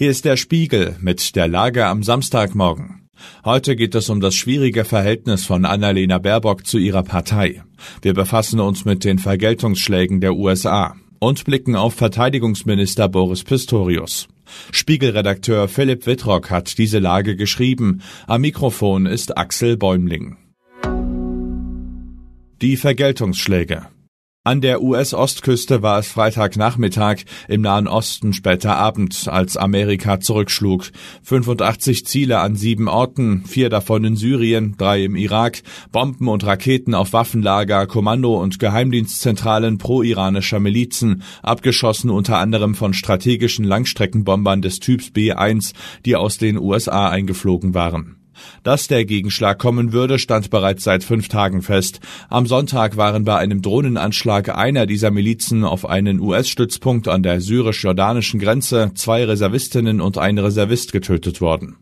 Hier ist der Spiegel mit der Lage am Samstagmorgen. Heute geht es um das schwierige Verhältnis von Annalena Baerbock zu ihrer Partei. Wir befassen uns mit den Vergeltungsschlägen der USA und blicken auf Verteidigungsminister Boris Pistorius. Spiegelredakteur Philipp Wittrock hat diese Lage geschrieben. Am Mikrofon ist Axel Bäumling. Die Vergeltungsschläge. An der US-Ostküste war es Freitagnachmittag, im Nahen Osten später Abend, als Amerika zurückschlug. 85 Ziele an sieben Orten, vier davon in Syrien, drei im Irak, Bomben und Raketen auf Waffenlager, Kommando- und Geheimdienstzentralen pro-iranischer Milizen, abgeschossen unter anderem von strategischen Langstreckenbombern des Typs B-1, die aus den USA eingeflogen waren. Dass der Gegenschlag kommen würde, stand bereits seit fünf Tagen fest. Am Sonntag waren bei einem Drohnenanschlag einer dieser Milizen auf einen US-Stützpunkt an der syrisch-jordanischen Grenze zwei Reservistinnen und ein Reservist getötet worden.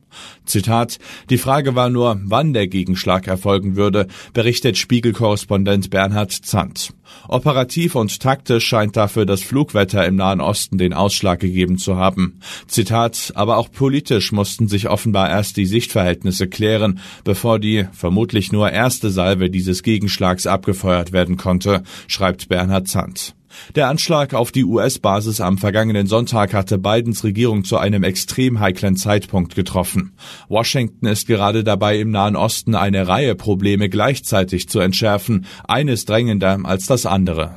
Zitat Die Frage war nur, wann der Gegenschlag erfolgen würde, berichtet Spiegelkorrespondent Bernhard Zandt. Operativ und taktisch scheint dafür das Flugwetter im Nahen Osten den Ausschlag gegeben zu haben. Zitat Aber auch politisch mussten sich offenbar erst die Sichtverhältnisse klären, bevor die vermutlich nur erste Salve dieses Gegenschlags abgefeuert werden konnte, schreibt Bernhard Zandt. Der Anschlag auf die US-Basis am vergangenen Sonntag hatte Bidens Regierung zu einem extrem heiklen Zeitpunkt getroffen. Washington ist gerade dabei, im Nahen Osten eine Reihe Probleme gleichzeitig zu entschärfen, eines drängender als das andere.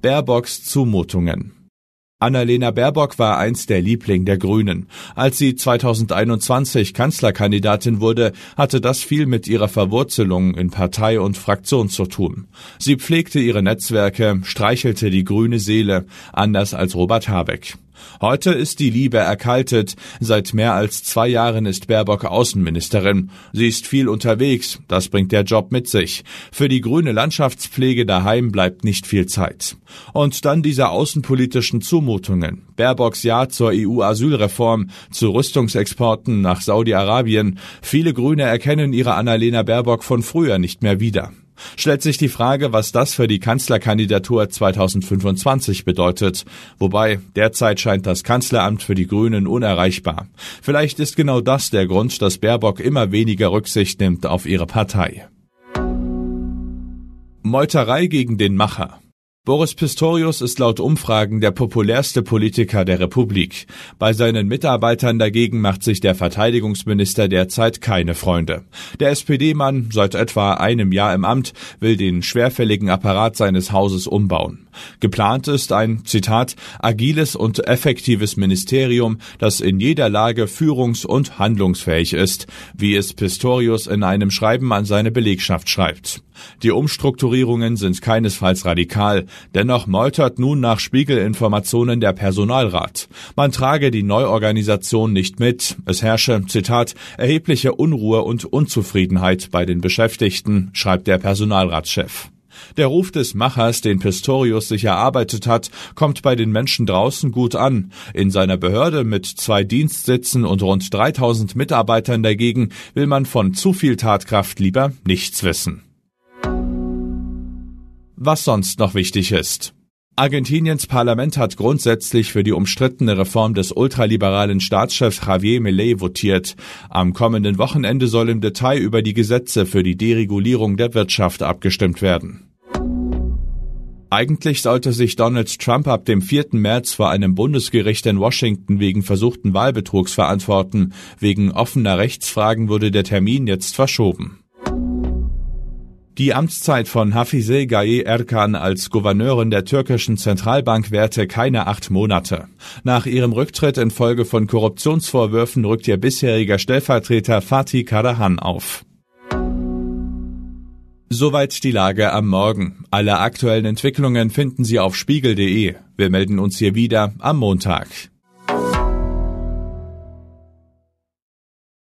Baerbocks Zumutungen Annalena Baerbock war einst der Liebling der Grünen. Als sie 2021 Kanzlerkandidatin wurde, hatte das viel mit ihrer Verwurzelung in Partei und Fraktion zu tun. Sie pflegte ihre Netzwerke, streichelte die grüne Seele, anders als Robert Habeck. Heute ist die Liebe erkaltet. Seit mehr als zwei Jahren ist Baerbock Außenministerin. Sie ist viel unterwegs. Das bringt der Job mit sich. Für die grüne Landschaftspflege daheim bleibt nicht viel Zeit. Und dann diese außenpolitischen Zumutungen. Baerbocks Ja zur EU-Asylreform, zu Rüstungsexporten nach Saudi-Arabien. Viele Grüne erkennen ihre Annalena Baerbock von früher nicht mehr wieder stellt sich die Frage, was das für die Kanzlerkandidatur 2025 bedeutet. Wobei derzeit scheint das Kanzleramt für die Grünen unerreichbar. Vielleicht ist genau das der Grund, dass Baerbock immer weniger Rücksicht nimmt auf ihre Partei. Meuterei gegen den Macher. Boris Pistorius ist laut Umfragen der populärste Politiker der Republik. Bei seinen Mitarbeitern dagegen macht sich der Verteidigungsminister derzeit keine Freunde. Der SPD-Mann, seit etwa einem Jahr im Amt, will den schwerfälligen Apparat seines Hauses umbauen. Geplant ist ein, Zitat, agiles und effektives Ministerium, das in jeder Lage führungs- und handlungsfähig ist, wie es Pistorius in einem Schreiben an seine Belegschaft schreibt. Die Umstrukturierungen sind keinesfalls radikal, dennoch meutert nun nach Spiegelinformationen der Personalrat. Man trage die Neuorganisation nicht mit, es herrsche, Zitat, erhebliche Unruhe und Unzufriedenheit bei den Beschäftigten, schreibt der Personalratschef. Der Ruf des Machers, den Pistorius sich erarbeitet hat, kommt bei den Menschen draußen gut an. In seiner Behörde mit zwei Dienstsitzen und rund 3000 Mitarbeitern dagegen will man von zu viel Tatkraft lieber nichts wissen. Was sonst noch wichtig ist. Argentiniens Parlament hat grundsätzlich für die umstrittene Reform des ultraliberalen Staatschefs Javier Milei votiert. Am kommenden Wochenende soll im Detail über die Gesetze für die Deregulierung der Wirtschaft abgestimmt werden. Eigentlich sollte sich Donald Trump ab dem 4. März vor einem Bundesgericht in Washington wegen versuchten Wahlbetrugs verantworten. Wegen offener Rechtsfragen wurde der Termin jetzt verschoben. Die Amtszeit von Hafize Gaye Erkan als Gouverneurin der türkischen Zentralbank währte keine acht Monate. Nach ihrem Rücktritt infolge von Korruptionsvorwürfen rückt ihr bisheriger Stellvertreter Fatih Karahan auf. Soweit die Lage am Morgen. Alle aktuellen Entwicklungen finden Sie auf spiegel.de. Wir melden uns hier wieder am Montag.